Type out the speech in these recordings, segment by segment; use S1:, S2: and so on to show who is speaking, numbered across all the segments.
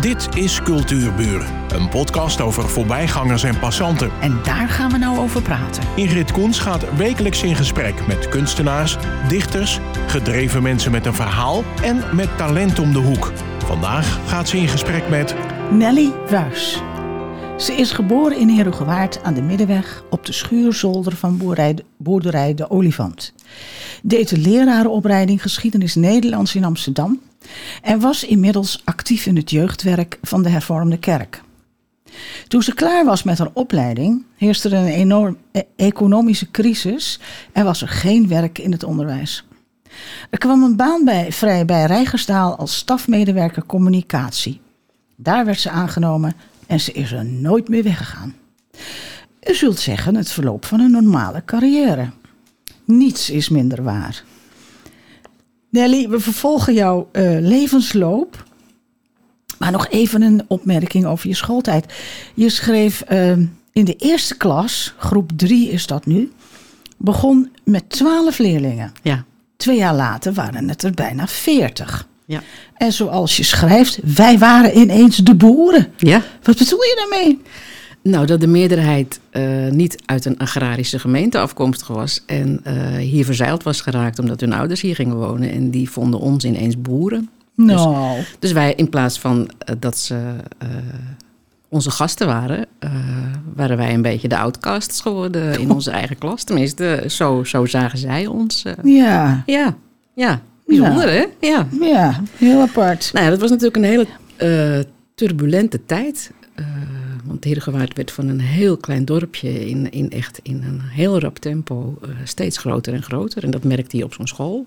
S1: Dit is Cultuurburen, een podcast over voorbijgangers en passanten.
S2: En daar gaan we nou over praten.
S1: Ingrid Koens gaat wekelijks in gesprek met kunstenaars, dichters, gedreven mensen met een verhaal en met talent om de hoek. Vandaag gaat ze in gesprek met
S2: Nelly Wuis. Ze is geboren in Herugewaard aan de Middenweg op de schuurzolder van boerderij, De Olifant. Deed de lerarenopleiding Geschiedenis Nederlands in Amsterdam en was inmiddels actief in het jeugdwerk van de Hervormde Kerk. Toen ze klaar was met haar opleiding, heerste er een enorm e- economische crisis en was er geen werk in het onderwijs. Er kwam een baan bij, vrij bij Rijgersdaal als stafmedewerker communicatie. Daar werd ze aangenomen en ze is er nooit meer weggegaan. U zult zeggen het verloop van een normale carrière. Niets is minder waar. Nelly, we vervolgen jouw eh, levensloop. Maar nog even een opmerking over je schooltijd. Je schreef eh, in de eerste klas, groep 3 is dat nu, begon met 12 leerlingen.
S3: Ja.
S2: Twee jaar later waren het er bijna 40.
S3: Ja.
S2: En zoals je schrijft, wij waren ineens de boeren.
S3: ja.
S2: Wat bedoel je daarmee?
S3: Nou, dat de meerderheid eh, niet uit een agrarische gemeente afkomstig was. En eh, hier verzeild was geraakt omdat hun ouders hier gingen wonen. En die vonden ons ineens boeren.
S2: Nou,
S3: Dus wij, in plaats van eh, dat ze onze gasten waren, waren wij een beetje de outcasts geworden in onze eigen klas. Tenminste, zo, zo zagen zij ons.
S2: ja,
S3: ja, ja. Bijzonder, hè? Ja.
S2: ja, heel apart.
S3: Nou ja, dat was natuurlijk een hele turbulente tijd. Want Heergewaard werd van een heel klein dorpje in, in echt in een heel rap tempo eh, steeds groter en groter. En dat merkte hij op zo'n school.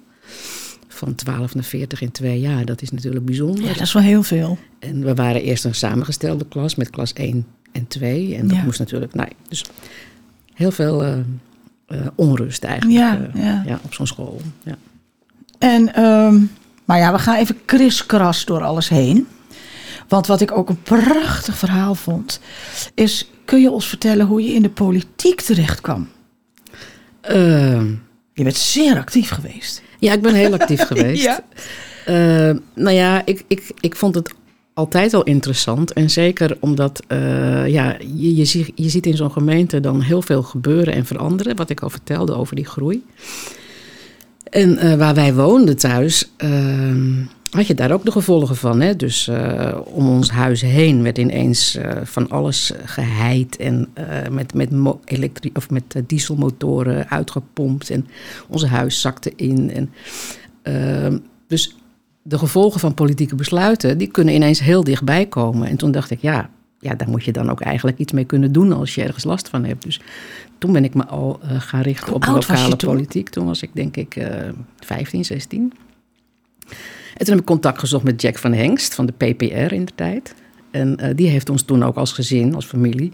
S3: Van 12 naar 40 in twee jaar, dat is natuurlijk bijzonder.
S2: Ja, dat is wel heel veel.
S3: En we waren eerst een samengestelde klas met klas 1 en 2. En dat
S2: Ja.
S3: moest natuurlijk, nou, dus heel veel eh, eh, onrust eigenlijk
S2: Ja, ja.
S3: ja, op zo'n school. Ja.
S2: En, ehm, maar ja, we gaan even kriskras door alles heen. Want wat ik ook een prachtig verhaal vond, is: kun je ons vertellen hoe je in de politiek terecht kwam?
S3: Ehm,
S2: Je bent zeer actief geweest.
S3: Ja, ik ben heel actief geweest.
S2: Ja.
S3: Eh, nou ja, ik, ik, ik vond het altijd al interessant. En zeker omdat eh, ja, je, je, ziet, je ziet in zo'n gemeente dan heel veel gebeuren en veranderen. Wat ik al vertelde over die groei. En eh, waar wij woonden thuis, ehm, had je daar ook de gevolgen van. Hè? Dus eh, om ons huis heen werd ineens eh, van alles geheid en eh, met, met, elektri- of met eh, dieselmotoren uitgepompt. En onze huis zakte in. En, ehm, dus de gevolgen van politieke besluiten, die kunnen ineens heel dichtbij komen. En toen dacht ik, ja, ja, daar moet je dan ook eigenlijk iets mee kunnen doen als je ergens last van hebt. Dus toen ben ik me al eh, gaan richten
S2: Hoe
S3: op lokale
S2: toen?
S3: politiek. Toen was ik denk ik eh 15, 16. En toen heb ik contact gezocht met Jack van Hengst van de PPR in de tijd. En eh, die heeft ons toen ook als gezin, als familie,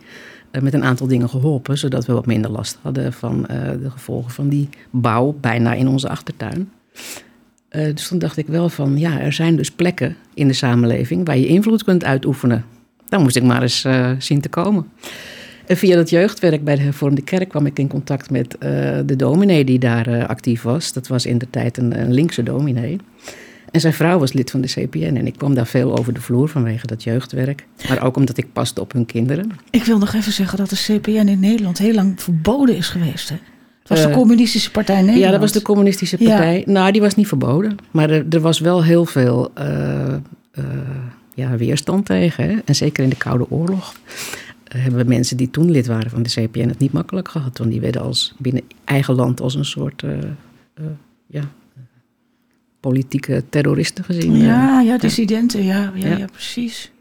S3: eh, met een aantal dingen geholpen. Zodat we wat minder last hadden van eh, de gevolgen van die bouw bijna in onze achtertuin. Dus toen dacht ik wel van, ja, er zijn dus plekken in de samenleving waar je invloed kunt uitoefenen. Daar moest ik maar eens zien te komen. En via dat jeugdwerk bij de Hervormde Kerk kwam ik in contact met de dominee die daar actief was. Dat was in de tijd een, een linkse dominee. En zijn vrouw was lid van de CPN. En ik kwam daar veel over de vloer vanwege dat jeugdwerk. Maar ook omdat ik paste op hun kinderen.
S2: Ik wil nog even zeggen dat de CPN in Nederland heel lang verboden is geweest. Hè? Het was de
S3: Eh,
S2: Communistische Partij Nederland.
S3: Ja, dat was de communistische
S2: Ja.
S3: partij. Nou, die was niet verboden. Maar er, er was wel heel veel eh, eh, ja, weerstand tegen. Hè? En zeker in de Koude Oorlog hebben mensen die toen lid waren van de CPN het niet makkelijk gehad. Want die werden als binnen eigen land als een soort ja, politieke terroristen gezien.
S2: Ja, ja, dissidenten, ja, ja, ja.
S3: Ja.
S2: precies.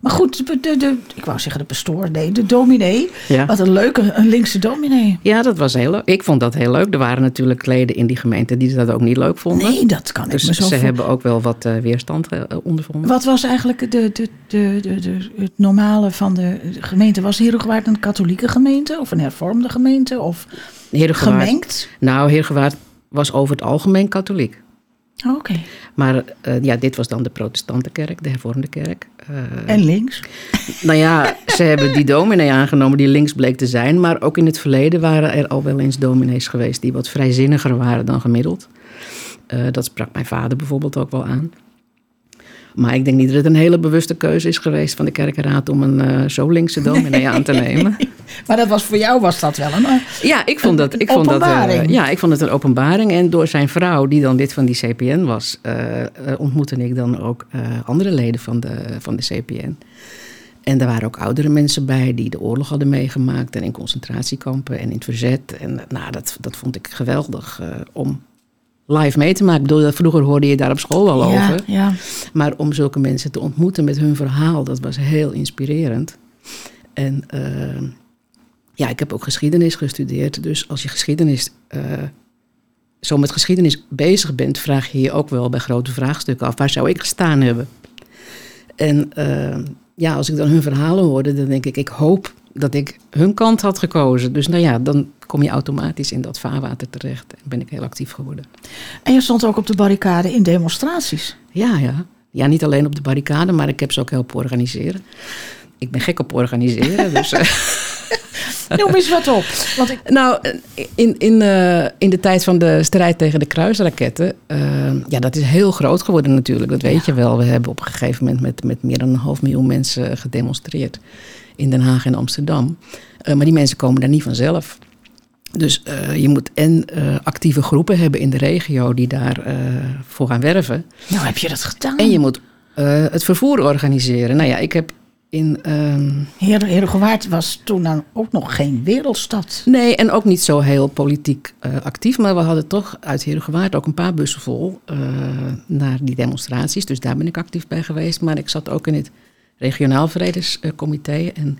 S2: Maar goed, de, de, de- ik wou zeggen de pastoor, nee, de dominee.
S3: ja.
S2: Wat een leuke, een linkse dominee.
S3: Ja, dat was heel leuk. Ik vond dat heel leuk. Er waren natuurlijk leden in die gemeente die dat ook niet leuk vonden.
S2: Nee, dat kan ik
S3: dus
S2: me zo
S3: ze hebben ook wel wat eh, weerstand eh, ondervonden.
S2: Wat was eigenlijk de, de, de, de, de- het normale van de gemeente? Was Heerhugowaard een katholieke gemeente of een hervormde gemeente of
S3: Heergewaard-
S2: gemengd?
S3: Nou, Heergewaard was over het algemeen katholiek.
S2: Oh, Oké.
S3: Maar eh, ja, dit was dan de protestantenkerk, de hervormde kerk. Eh,
S2: En links?
S3: Nou ja, ze hebben die dominee aangenomen die links bleek te zijn. Maar ook in het verleden waren er al wel eens dominees geweest die wat vrijzinniger waren dan gemiddeld. Eh, dat sprak mijn vader bijvoorbeeld ook wel aan. Maar ik denk niet dat het een hele bewuste keuze is geweest van de kerkenraad om een eh, zo linkse dominee aan te nemen.
S2: Maar dat was voor jou was dat wel een. eh,
S3: Ja, ik vond dat. Ik vond dat eh, ja, ik vond het een openbaring. En door zijn vrouw, die dan lid van die CPN was, eh, ontmoette ik dan ook andere leden van de, van de CPN. En er waren ook oudere mensen bij die de oorlog hadden meegemaakt en in concentratiekampen en in het verzet. En nou, dat, dat vond ik geweldig om live mee te maken. Ik bedoel, vroeger hoorde je daar op school al
S2: ja,
S3: over.
S2: ja.
S3: Maar om zulke mensen te ontmoeten met hun verhaal, dat was heel inspirerend. En eh, ja, ik heb ook geschiedenis gestudeerd. Dus als je geschiedenis, eh, zo met geschiedenis bezig bent, vraag je je ook wel bij grote vraagstukken af: waar zou ik gestaan hebben? En eh, ja, als ik dan hun verhalen hoorde, dan denk ik: ik hoop dat ik hun kant had gekozen. Dus nou ja, dan kom je automatisch in dat vaarwater terecht. En ben ik heel actief geworden.
S2: En je stond ook op de barricade in demonstraties.
S3: Ja, ja. Ja, niet alleen op de barricade, maar ik heb ze ook helpen organiseren. Ik ben gek op organiseren. dus, eh,
S2: Noem eens wat op. Want ik,
S3: nou, in, in, eh, in de tijd van de strijd tegen de kruisraketten... eh, ja, dat is heel groot geworden natuurlijk. Dat weet je wel. We hebben op een gegeven moment met, met meer dan een half miljoen mensen gedemonstreerd. In Den Haag en Amsterdam. Eh, maar die mensen komen daar niet vanzelf. Dus eh, je moet en eh, actieve groepen hebben in de regio die daarvoor voor gaan werven.
S2: nou heb je dat gedaan.
S3: En je moet het vervoer organiseren. Nou ja, ik heb in.
S2: Heer, Heerhugowaard was toen dan ook nog geen wereldstad.
S3: nee, en ook niet zo heel politiek actief. Maar we hadden toch uit Heerhugowaard ook een paar bussen vol naar die demonstraties. Dus daar ben ik actief bij geweest. Maar ik zat ook in het regionaal vredescomité. En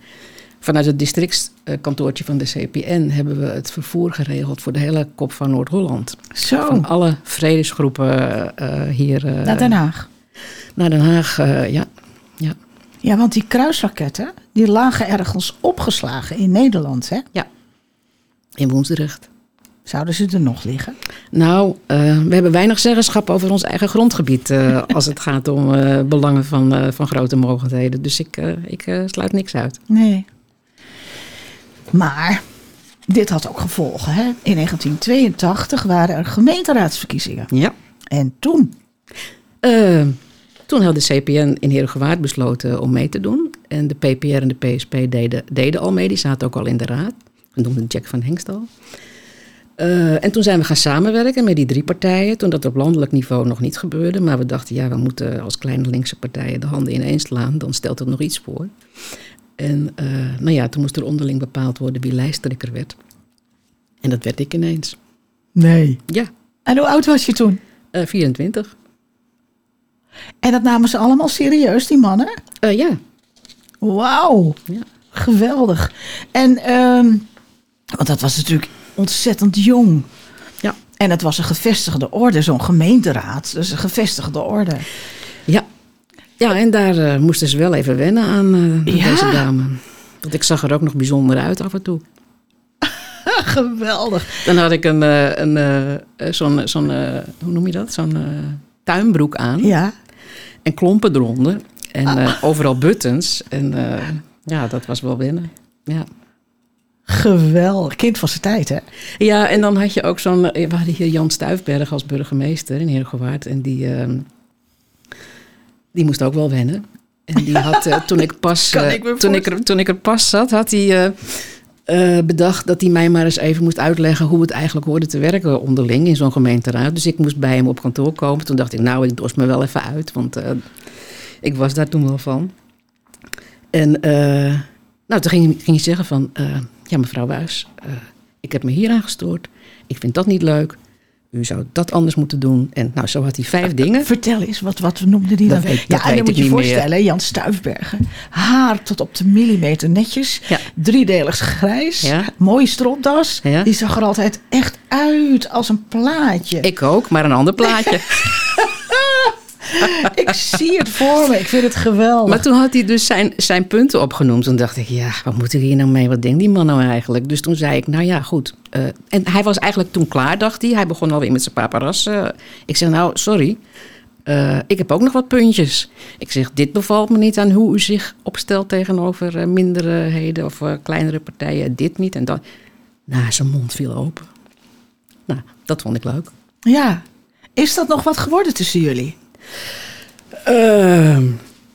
S3: vanuit het districtskantoortje van de CPN hebben we het vervoer geregeld voor de hele kop van Noord-Holland.
S2: Zo,
S3: Van alle vredesgroepen eh, hier eh,
S2: naar Den Haag.
S3: naar Den Haag. eh, ja. ja.
S2: Ja, want die kruisraketten, die lagen ergens opgeslagen in Nederland, hè?
S3: In Woensdrecht.
S2: Zouden ze er nog liggen?
S3: Nou, eh, we hebben weinig zeggenschap over ons eigen grondgebied eh, als het gaat om eh, belangen van, van grote mogelijkheden. Dus ik, ik sluit niks uit.
S2: Nee. Maar dit had ook gevolgen, hè? In 1982 waren er gemeenteraadsverkiezingen.
S3: Ja.
S2: En toen,
S3: toen had de CPN in Heerhugowaard besloten om mee te doen. En de PPR en de PSP deden, deden al mee. Die zaten ook al in de raad. We noemden Jack van Hengstal. Eh, en toen zijn we gaan samenwerken met die drie partijen. Toen dat op landelijk niveau nog niet gebeurde. Maar we dachten, ja, we moeten als kleine linkse partijen de handen ineens slaan. Dan stelt het nog iets voor. En eh, nou ja, toen moest er onderling bepaald worden wie lijsttrekker werd. En dat werd ik ineens.
S2: nee.
S3: Ja,
S2: En hoe oud was je toen?
S3: eh 24.
S2: En dat namen ze allemaal serieus, die mannen?
S3: Eh, ja,
S2: Wauw,
S3: ja.
S2: geweldig. En, ehm, want dat was natuurlijk ontzettend jong.
S3: Ja.
S2: En het was een gevestigde orde, zo'n gemeenteraad. Dus een gevestigde orde.
S3: Ja, ja en daar eh, moesten ze wel even wennen aan eh,
S2: Ja.
S3: deze dame. Want ik zag er ook nog bijzonder uit af en toe.
S2: geweldig.
S3: Dan had ik een, eh, een, zo'n, zo'n hoe noem je dat? Zo'n tuinbroek aan
S2: Ja.
S3: en klompen eronder. En overal buttons. En ja, dat was wel wennen. Ja.
S2: Geweldig. Kind van zijn tijd, hè?
S3: ja, en dan had je ook zo'n... eh, We hadden hier Jan Stuifberg als burgemeester in Heergewaard. En die, ehm, die moest ook wel wennen. En die had, eh, toen ik pas... Eh,
S2: ik
S3: toen, ik er, toen ik er pas zat, had hij... bedacht dat hij mij maar eens even moest uitleggen hoe het eigenlijk hoorde te werken onderling in zo'n gemeenteraad. Dus ik moest bij hem op kantoor komen. Toen dacht ik, nou, ik dorst me wel even uit, want ik was daar toen wel van. En nou, toen ging, ging hij zeggen van, ja mevrouw Wuis, eh, ik heb me hier aangestoord. Ik vind dat niet leuk. U zou dat anders moeten doen. En nou, zo had hij vijf dingen.
S2: Vertel eens, wat, wat noemde die
S3: Dat
S2: dan?
S3: weet-
S2: ja, en dan moet je je
S3: meer.
S2: voorstellen, Jan Stuifbergen. Haar tot op de millimeter netjes.
S3: Ja.
S2: Driedelig grijs.
S3: Ja.
S2: Mooie stropdas.
S3: Ja.
S2: Die zag er altijd echt uit als een plaatje.
S3: Ik ook, maar een ander plaatje.
S2: Ik zie het voor me. Ik vind het geweldig.
S3: Maar toen had hij dus zijn, zijn punten opgenoemd. Toen dacht ik, ja, wat moet ik hier nou mee? Wat denkt die man nou eigenlijk? Dus toen zei ik, nou ja, goed. Eh, en hij was eigenlijk toen klaar, dacht hij. Hij begon alweer met zijn paparas. eh. ik zeg, nou, sorry. Eh, ik heb ook nog wat puntjes. Ik zeg, dit bevalt me niet aan hoe u zich opstelt tegenover minderheden of kleinere partijen. Dit niet en dat. Nou, zijn mond viel open. Nou, dat vond ik leuk.
S2: Ja. Is dat nog wat geworden tussen jullie?
S3: Ehm,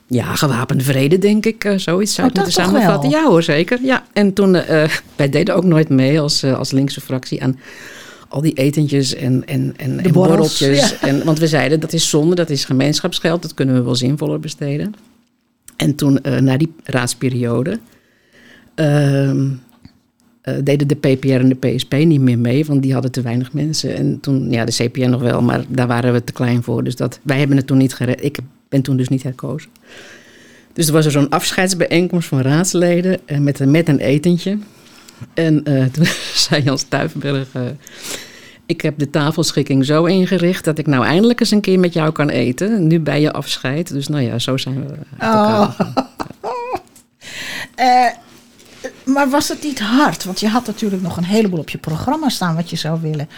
S3: ja, gewapende vrede, denk ik. eh, zoiets zou
S2: Oh,
S3: ik moeten samenvatten. Ja hoor, zeker. Ja. En toen, eh, wij deden ook nooit mee als, eh, als linkse fractie aan al die etentjes en, en, en, en
S2: borrels,
S3: borreltjes.
S2: ja.
S3: En, want we zeiden, dat is zonde, dat is gemeenschapsgeld. Dat kunnen we wel zinvoller besteden. En toen, eh, na die raadsperiode... eh, deden de PPR en de PSP niet meer mee, want die hadden te weinig mensen. En toen, ja, de CPN nog wel, maar daar waren we te klein voor. Dus dat, wij hebben het toen niet gered. Ik ben toen dus niet herkozen. Dus er was er zo'n afscheidsbijeenkomst van raadsleden eh, met, een- met een etentje. En eh, toen zei Jan Stuivenberg... eh, ik heb de tafelschikking zo ingericht dat ik nou eindelijk eens een keer met jou kan eten. Nu bij je afscheid. Dus nou ja, zo zijn we uit elkaar
S2: Oh. Maar was het niet hard? Want je had natuurlijk nog een heleboel op je programma staan wat je zou willen.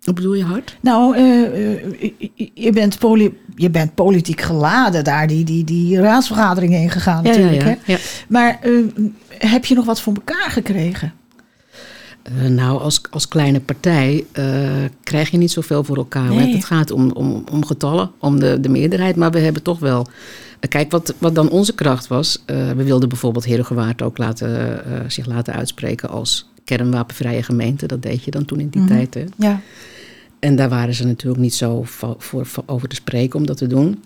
S3: Wat bedoel je hard?
S2: Nou, eh, eh, je- bent poli- je bent politiek geladen daar die, die, die raadsvergadering heen gegaan natuurlijk. Hè?
S3: ja.
S2: Maar eh, heb je nog wat voor elkaar gekregen?
S3: Eh, nou, als, als kleine partij eh, krijg je niet zoveel voor elkaar.
S2: Nee.
S3: Het gaat om, om, om getallen, om de, de meerderheid. Maar we hebben toch wel... eh, kijk, wat, wat dan onze kracht was... we wilden bijvoorbeeld Herengewaard ook laten, zich laten uitspreken als kernwapenvrije gemeente. Dat deed je dan toen in die
S2: Mhm.
S3: tijd. Hè?
S2: Ja.
S3: En daar waren ze natuurlijk niet zo voor, voor over te spreken om dat te doen.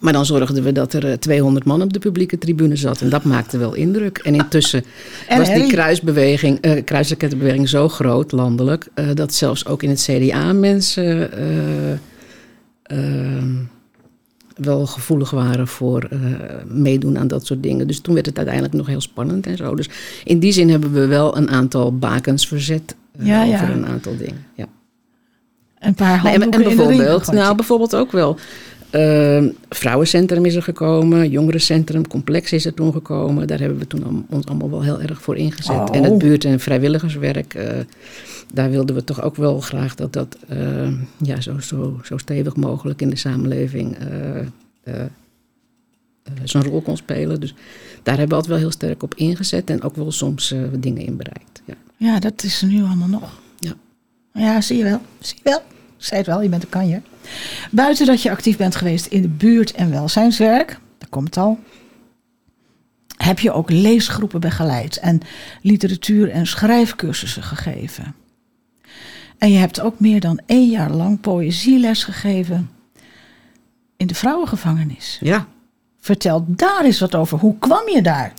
S3: Maar dan zorgden we dat er eh, 200 man op de publieke tribune zat. En dat maakte wel indruk. En intussen
S2: En
S3: was die kruisbeweging, eh kruisrakettenbeweging zo groot landelijk... eh, dat zelfs ook in het CDA mensen eh, eh, wel gevoelig waren voor eh, meedoen aan dat soort dingen. Dus toen werd het uiteindelijk nog heel spannend en zo. Dus in die zin hebben we wel een aantal bakens verzet eh,
S2: ja.
S3: over een aantal dingen. Ja.
S2: Een paar
S3: Nee, en,
S2: handdoeken
S3: en
S2: in de ring
S3: bijvoorbeeld, nou, bijvoorbeeld ook wel. Eh, vrouwencentrum is er gekomen, jongerencentrum, complex is er toen gekomen. Daar hebben we toen al- ons allemaal wel heel erg voor ingezet.
S2: Oh.
S3: En het buurt- en vrijwilligerswerk, eh, daar wilden we toch ook wel graag dat dat eh, ja, zo, zo, zo stevig mogelijk in de samenleving eh, eh, zo'n rol kon spelen. Dus daar hebben we altijd wel heel sterk op ingezet en ook wel soms dingen in bereikt. Ja.
S2: Ja, dat is er nu allemaal nog.
S3: Ja.
S2: Ja, zie je wel. Zie je wel. Zei het wel, je bent een kanjer. Buiten dat je actief bent geweest in de buurt- en welzijnswerk, daar komt het al, heb je ook leesgroepen begeleid en literatuur- en schrijfcursussen gegeven. En je hebt ook meer dan één jaar lang poëzieles gegeven in de vrouwengevangenis.
S3: ja.
S2: Vertel daar eens wat over. Hoe kwam je daar?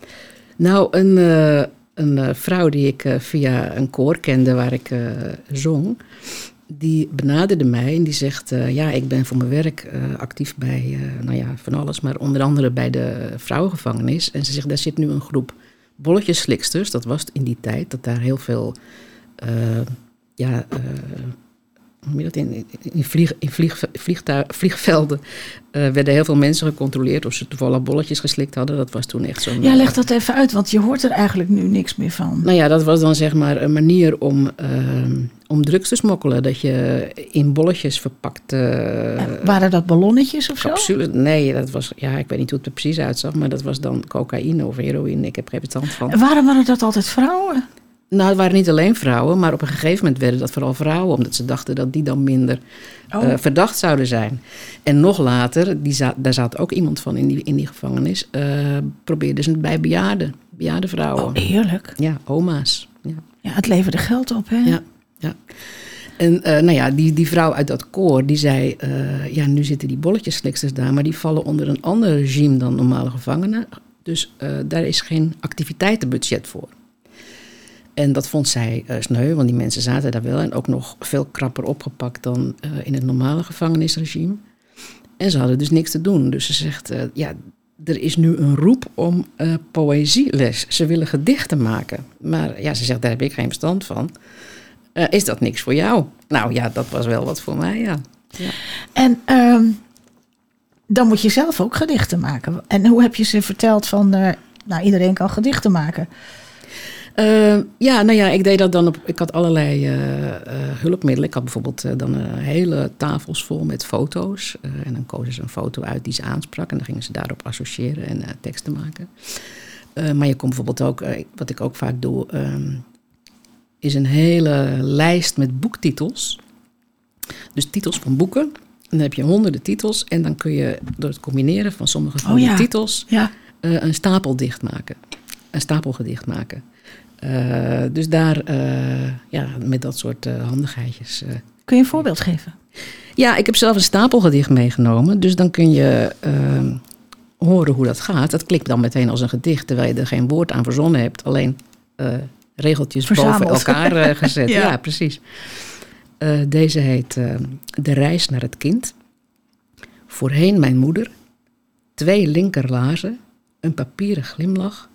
S3: Nou, een, eh, een eh, vrouw die ik eh, via een koor kende waar ik zong, die benaderde mij en die zegt: eh, Ja, ik ben voor mijn werk eh, actief bij, eh, nou ja, van alles, maar onder andere bij de vrouwengevangenis. En ze zegt: Daar zit nu een groep bolletjesliksters. Dat was in die tijd dat daar heel veel. ja, hoe? In, in, vlieg, in vlieg, vliegtuig, vliegvelden werden heel veel mensen gecontroleerd of ze toevallig bolletjes geslikt hadden. Dat was toen echt zo'n.
S2: Ja, leg dat even uit, want je hoort er eigenlijk nu niks meer van.
S3: nou ja, dat was dan zeg maar een manier om, ehm, om drugs te smokkelen. Dat je in bolletjes verpakt. eh
S2: Waren dat ballonnetjes of zo?
S3: Nee, dat was. Ja, ik weet niet hoe het er precies uitzag. Maar dat was dan cocaïne of heroïne. Ik heb geen verstand van.
S2: En Waarom waren dat altijd vrouwen?
S3: Nou, het waren niet alleen vrouwen. Maar op een gegeven moment werden dat vooral vrouwen. Omdat ze dachten dat die dan minder
S2: Oh.
S3: eh, verdacht zouden zijn. En nog later, die za- daar zat ook iemand van in die, in die gevangenis. eh probeerden ze het bij bejaarden. Bejaarde vrouwen.
S2: Oh, heerlijk.
S3: Ja, oma's. Ja.
S2: Ja, het leverde geld op, hè?
S3: Ja, ja. En eh, nou ja, die, die vrouw uit dat koor, die zei... eh, ja, nu zitten die bolletjesliksters daar... maar die vallen onder een ander regime dan normale gevangenen. Dus eh, daar is geen activiteitenbudget voor. En dat vond zij sneu, want die mensen zaten daar wel... en ook nog veel krapper opgepakt dan in het normale gevangenisregime. En ze hadden dus niks te doen. Dus ze zegt, ja, er is nu een roep om poëzieles. Ze willen gedichten maken. Maar ja, ze zegt, daar heb ik geen verstand van. Eh, is dat niks voor jou? Nou ja, dat was wel wat voor mij, ja.
S2: En ehm, dan moet je zelf ook gedichten maken. En hoe heb je ze verteld van... eh, nou, iedereen kan gedichten maken.
S3: Eh, ja, nou ja, ik deed dat dan op. Ik had allerlei eh, hulpmiddelen. Ik had bijvoorbeeld dan een hele tafels vol met foto's. En dan kozen ze een foto uit die ze aansprak. En dan gingen ze daarop associëren en teksten maken. Maar je kon bijvoorbeeld ook, wat ik ook vaak doe, ehm, is een hele lijst met boektitels. Dus titels van boeken. dan heb je honderden titels. En dan kun je door het combineren van sommige van
S2: Oh,
S3: die
S2: ja.
S3: titels
S2: Ja.
S3: eh, een stapeldicht maken. Een stapelgedicht maken. Eh, dus daar, eh, ja, met dat soort handigheidjes.
S2: Kun je een voorbeeld geven?
S3: Ja, ik heb zelf een stapelgedicht meegenomen. Dus dan kun je horen hoe dat gaat. Dat klinkt dan meteen als een gedicht, terwijl je er geen woord aan verzonnen hebt. Alleen regeltjes
S2: Verzameld.
S3: boven elkaar eh, gezet.
S2: Ja.
S3: ja. precies. Eh, deze heet eh, De reis naar het kind. Voorheen mijn moeder. Twee linkerlaarzen. Een papieren glimlach.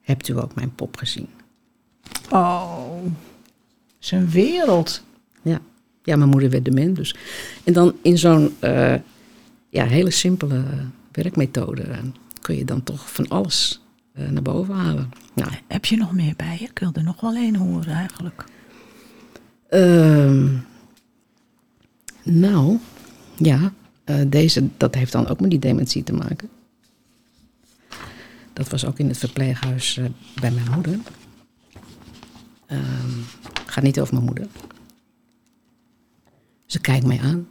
S3: Hebt u ook mijn pop gezien?
S2: Oh, zijn wereld.
S3: Ja. ja, mijn moeder werd dement dus. En dan in zo'n ja, hele simpele werkmethode kun je dan toch van alles naar boven halen. Nou,
S2: Heb je nog meer bij je? Ik wil er nog wel één horen eigenlijk.
S3: ehm, nou, ja, eh, deze, dat heeft dan ook met die dementie te maken. Dat was ook in het verpleeghuis eh, bij mijn moeder. Ehm gaat niet over mijn moeder. Ze kijkt mij aan.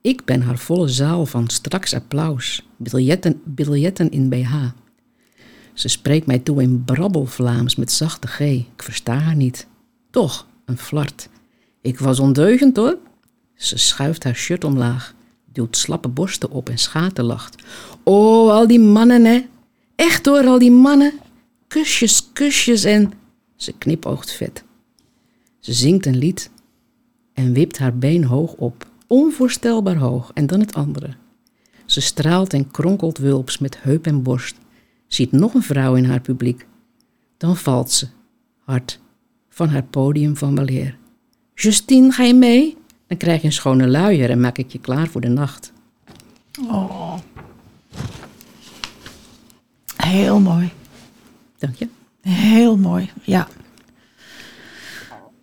S3: Ik ben haar volle zaal van straks applaus, biljetten, biljetten in BH. Ze spreekt mij toe in brabbelvlaams met zachte G. Ik versta haar niet. Toch, een flart. Ik was ondeugend hoor. Ze schuift haar shirt omlaag, duwt slappe borsten op en schaterlacht. Oh, al die mannen hè. Echt hoor, al die mannen. Kusjes, kusjes en... Ze knipoogt vet. Ze zingt een lied en wipt haar been hoog op, onvoorstelbaar hoog, en dan het andere. Ze straalt en kronkelt wulps met heup en borst, ziet nog een vrouw in haar publiek. Dan valt ze, hard, van haar podium van weleer. Justine, ga je mee? Dan krijg je een schone luier en maak ik je klaar voor de nacht.
S2: Oh. Heel mooi.
S3: Dank je.
S2: Heel mooi, ja.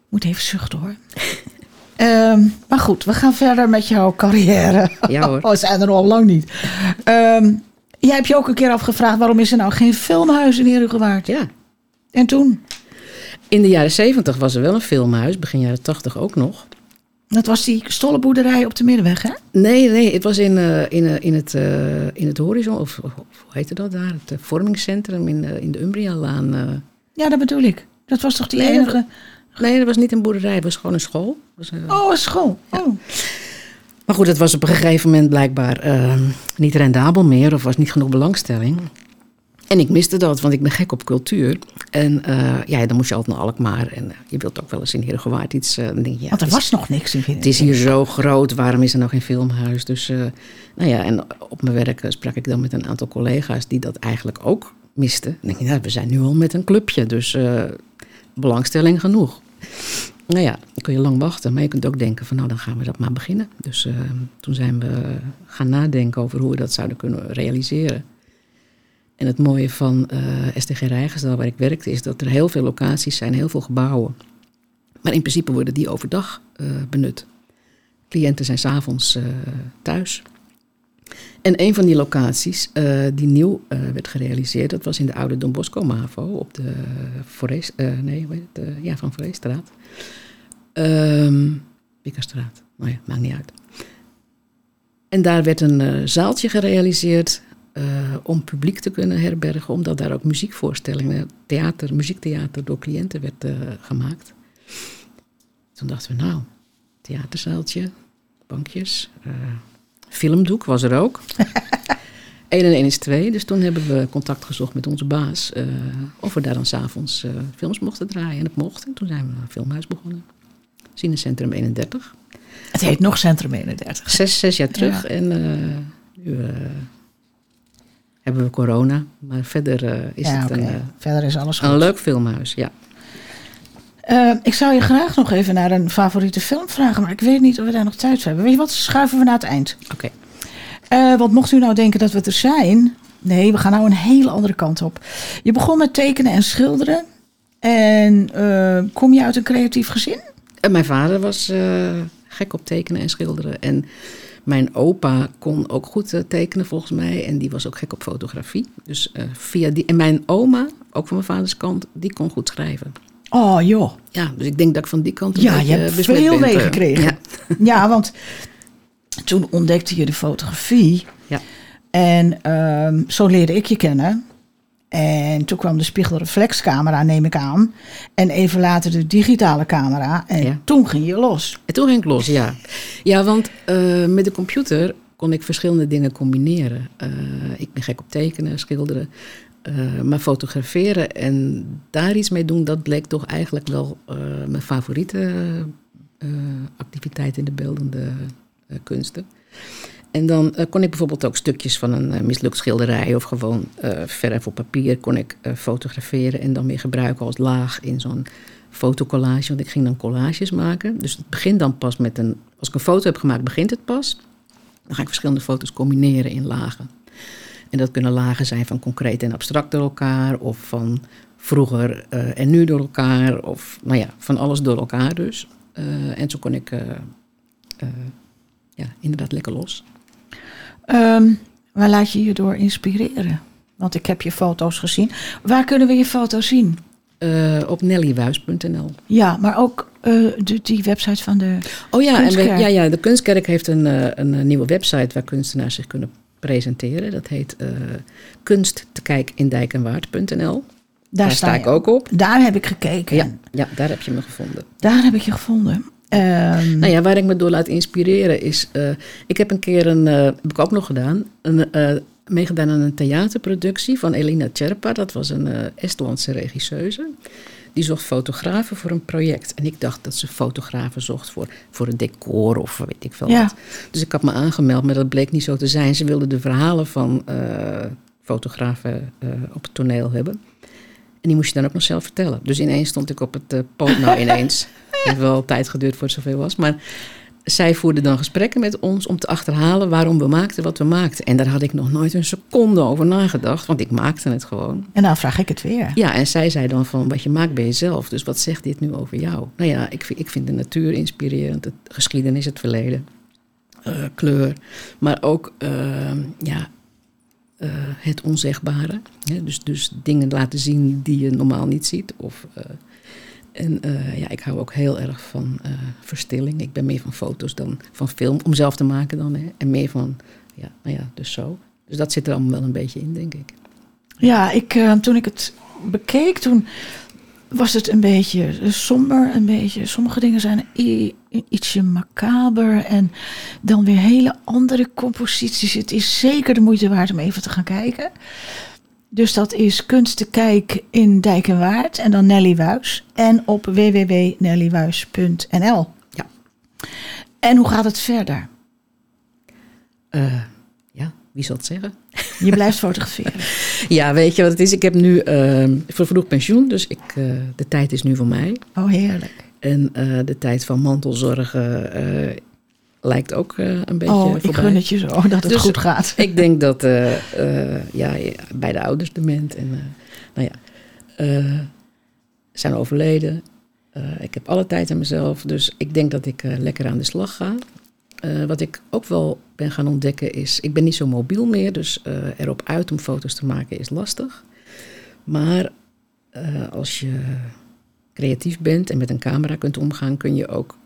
S2: Moet even zuchten hoor. Ehm, maar goed, we gaan verder met jouw carrière.
S3: Ja, hoor.
S2: Oh, zijn er al lang niet. Ehm, jij hebt je ook een keer afgevraagd... waarom is er nou geen filmhuis in Herugewaard?
S3: Ja.
S2: En toen?
S3: In de jaren zeventig was er wel een filmhuis, begin jaren tachtig ook nog.
S2: Dat was die stollenboerderij op de Middenweg, hè?
S3: Nee, nee, het was in, eh, in, eh, in, het, eh, in het Horizon, of, of hoe heette dat daar? Het vormingscentrum in, in de Umbrialaan.
S2: Ja, dat bedoel ik. Dat was toch die
S3: Nee,
S2: enige...
S3: Nee, dat was niet een boerderij, het was gewoon een school. Was,
S2: Oh, een school. Oh.
S3: Maar goed, het was op een gegeven moment blijkbaar eh, niet rendabel meer of was niet genoeg belangstelling. En ik miste dat, want ik ben gek op cultuur. En eh, ja, dan moest je altijd naar Alkmaar. En eh, je wilt ook wel eens in Heergewaard iets. eh, dan denk je, ja,
S2: Want er
S3: is-
S2: was nog niks in
S3: Het is hier zo groot, waarom is er nog geen filmhuis? Dus, nou ja, en op mijn werk sprak ik dan met een aantal collega's die dat eigenlijk ook misten. Dan denk ik, nou, we zijn nu al met een clubje, dus belangstelling genoeg. Nou ja, dan kun je lang wachten, maar je kunt ook denken van, nou, dan gaan we dat maar beginnen. Dus eh, toen zijn we gaan nadenken over hoe we dat zouden kunnen realiseren. En het mooie van eh, STG Rijgersdal, waar ik werkte, is dat er heel veel locaties zijn, heel veel gebouwen. Maar in principe worden die overdag eh, benut. Cliënten zijn s'avonds thuis. En een van die locaties eh, die nieuw eh, werd gerealiseerd, dat was in de oude Don Bosco Mavo op de Forest, eh, nee, het? Ja, van. Ehm Piekerstraat. Nou ja, maakt niet uit. En daar werd een zaaltje gerealiseerd om publiek te kunnen herbergen, omdat daar ook muziekvoorstellingen, theater, muziektheater door cliënten werd gemaakt. Toen dachten we, nou, theaterzaaltje, bankjes, filmdoek was er ook. 1 en 1 is 2, dus toen hebben we contact gezocht met onze baas eh, of we daar dan s'avonds eh films mochten draaien. En dat mocht. En toen zijn we een filmhuis begonnen. Cinecentrum 31.
S2: Het heet nog Centrum 31.
S3: Zes, zes jaar terug
S2: Ja.
S3: en eh, nu hebben we corona. Maar verder is
S2: ja,
S3: het een,
S2: Verder is alles goed.
S3: een leuk filmhuis, ja.
S2: Eh, ik zou je graag nog even naar een favoriete film vragen, maar ik weet niet of we daar nog tijd voor hebben. Weet je wat, schuiven we naar het eind.
S3: Oké.
S2: Eh, want mocht u nou denken dat we er zijn, nee, we gaan nou een hele andere kant op. Je begon met tekenen en schilderen. En eh, kom je uit een creatief gezin?
S3: En mijn vader was gek op tekenen en schilderen. En mijn opa kon ook goed tekenen volgens mij. En die was ook gek op fotografie. Dus via die. En mijn oma, ook van mijn vaders kant, die kon goed schrijven.
S2: Oh joh.
S3: Ja, dus ik denk dat ik van die kant.
S2: Ja, je hebt veel
S3: eh,
S2: meegekregen.
S3: Ja.
S2: Ja, want Toen ontdekte je de fotografie.
S3: Ja.
S2: En ehm, zo leerde ik je kennen. En toen kwam de spiegelreflexcamera, neem ik aan. En even later de digitale camera. En
S3: Ja.
S2: toen ging je los.
S3: En toen ging ik los, ja. Ja, want eh, met de computer kon ik verschillende dingen combineren. Eh, ik ben gek op tekenen, schilderen. Eh, maar fotograferen en daar iets mee doen, dat bleek toch eigenlijk wel eh, mijn favoriete eh, activiteit in de beeldende kunsten. En dan kon ik bijvoorbeeld ook stukjes van een mislukt schilderij of gewoon verf op papier kon ik fotograferen en dan weer gebruiken als laag in zo'n fotocollage. Want ik ging dan collages maken. Dus het begint dan pas met een. Als ik een foto heb gemaakt, begint het pas. Dan ga ik verschillende foto's combineren in lagen. En dat kunnen lagen zijn van concreet en abstract door elkaar, of van vroeger eh, en nu door elkaar, of nou ja, van alles door elkaar dus. Eh, en zo kon ik eh, ja, inderdaad lekker los.
S2: Ehm, waar laat je je door inspireren? Want ik heb je foto's gezien. Waar kunnen we je foto's zien?
S3: Op nellywuis.nl.
S2: Ja, maar ook de, die website van de.
S3: Oh ja, en we,
S2: Kunstkerk.
S3: ja, ja, de Kunstkerk heeft een, een, nieuwe website waar kunstenaars zich kunnen presenteren. Dat heet eh kunstkijkindijkenwaard.nl. Daar, sta ik ook op.
S2: Daar heb ik gekeken.
S3: Ja, ja, daar heb je me gevonden.
S2: Daar heb ik je gevonden. Ehm,
S3: Nou ja, waar ik me door laat inspireren is... eh, ik heb een keer een... eh, heb ik ook nog gedaan. Een, meegedaan aan een theaterproductie van Elina Tjerpa. Dat was een Estlandse regisseuse. Die zocht fotografen voor een project. En ik dacht dat ze fotografen zocht voor, voor een decor of weet ik veel
S2: Ja.
S3: wat. Dus ik had me aangemeld, maar dat bleek niet zo te zijn. Ze wilden de verhalen van eh, fotografen eh, op het toneel hebben. En die moest je dan ook nog zelf vertellen. Dus ineens stond ik op het uh, podium. Nou, ineens. Het heeft wel tijd geduurd voordat het zoveel was. Maar zij voerden dan gesprekken met ons om te achterhalen waarom we maakten wat we maakten. En daar had ik nog nooit een seconde over nagedacht, want ik maakte het gewoon.
S2: en nou vraag ik het weer.
S3: Ja, en zij zei dan van wat je maakt ben je zelf. Dus wat zegt dit nu over jou? Nou ja, ik, vind- ik vind de natuur inspirerend, de geschiedenis, het verleden, eh, kleur. Maar ook eh, ja, eh, het onzegbare. Hè? Dus, dus dingen laten zien die je normaal niet ziet. Of, eh, en eh, ja, ik hou ook heel erg van eh, verstilling. Ik ben meer van foto's dan van film, om zelf te maken dan. Hè? En meer van, ja, nou ja, dus zo. Dus dat zit er allemaal wel een beetje in, denk ik.
S2: Ja, ik, eh, toen ik het bekeek, toen was het een beetje somber. Een beetje, sommige dingen zijn ietsje macaber. En dan weer hele andere composities. Het is zeker de moeite waard om even te gaan kijken. Dus dat is Kunst te Kijk in Dijk en Waard. En dan Nelly Wuis. En op www.nellywuis.nl.
S3: Ja.
S2: En hoe gaat het verder?
S3: Eh, ja, wie zal het zeggen?
S2: Je blijft fotograferen.
S3: Ja, weet je wat het is? Ik heb nu uh, vervroegd pensioen, dus ik, uh, de tijd is nu voor mij.
S2: Oh, heerlijk.
S3: En uh, de tijd van mantelzorgen lijkt ook een beetje
S2: Oh, ik gun het je zo dat het
S3: Dus
S2: goed gaat.
S3: Ik denk dat uh, ja, beide ouders dement en nou ja, zijn overleden. ik heb alle tijd aan mezelf, dus ik denk dat ik lekker aan de slag ga. Wat ik ook wel ben gaan ontdekken is, ik ben niet zo mobiel meer, dus erop uit om foto's te maken is lastig. Maar als je creatief bent en met een camera kunt omgaan, kun je ook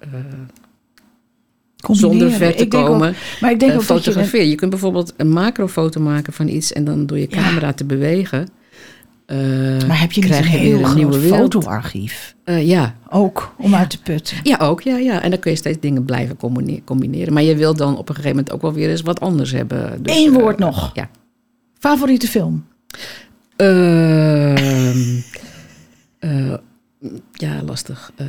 S3: zonder ver te komen
S2: ook, maar ik denk ook
S3: fotograferen.
S2: Dat
S3: je, je kunt bijvoorbeeld een macrofoto maken van iets en dan door je camera ja. te bewegen.
S2: maar heb je niet een heel groot fotoarchief?
S3: Uh, ja.
S2: Ook om
S3: ja.
S2: uit te putten.
S3: Ja, ook. Ja, ja. En dan kun je steeds dingen blijven combineren. Maar je wil dan op een gegeven moment ook wel weer eens wat anders hebben.
S2: Dus, Eén woord uh, nog.
S3: Ja.
S2: Favoriete film?
S3: Uh, ja, lastig. Uh,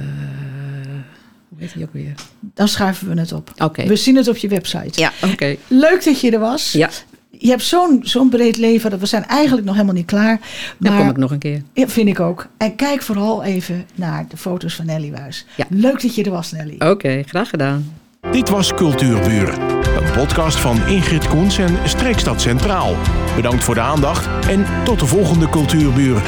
S3: hoe heet die ook weer?
S2: Dan schuiven we het op.
S3: Oké. Okay.
S2: We zien het op je website.
S3: Ja, oké. Okay.
S2: Leuk dat je er was.
S3: Ja.
S2: Je hebt zo'n zo'n breed leven dat we zijn eigenlijk nog helemaal niet klaar.
S3: Dan kom ik nog een keer.
S2: Ja, vind ik ook. En kijk vooral even naar de foto's van Nelly Wuis.
S3: Ja.
S2: Leuk dat je er was, Nelly.
S3: Oké, okay, graag gedaan.
S1: Dit was Cultuurburen, een podcast van Ingrid Koens en Streekstad Centraal. Bedankt voor de aandacht en tot de volgende Cultuurburen.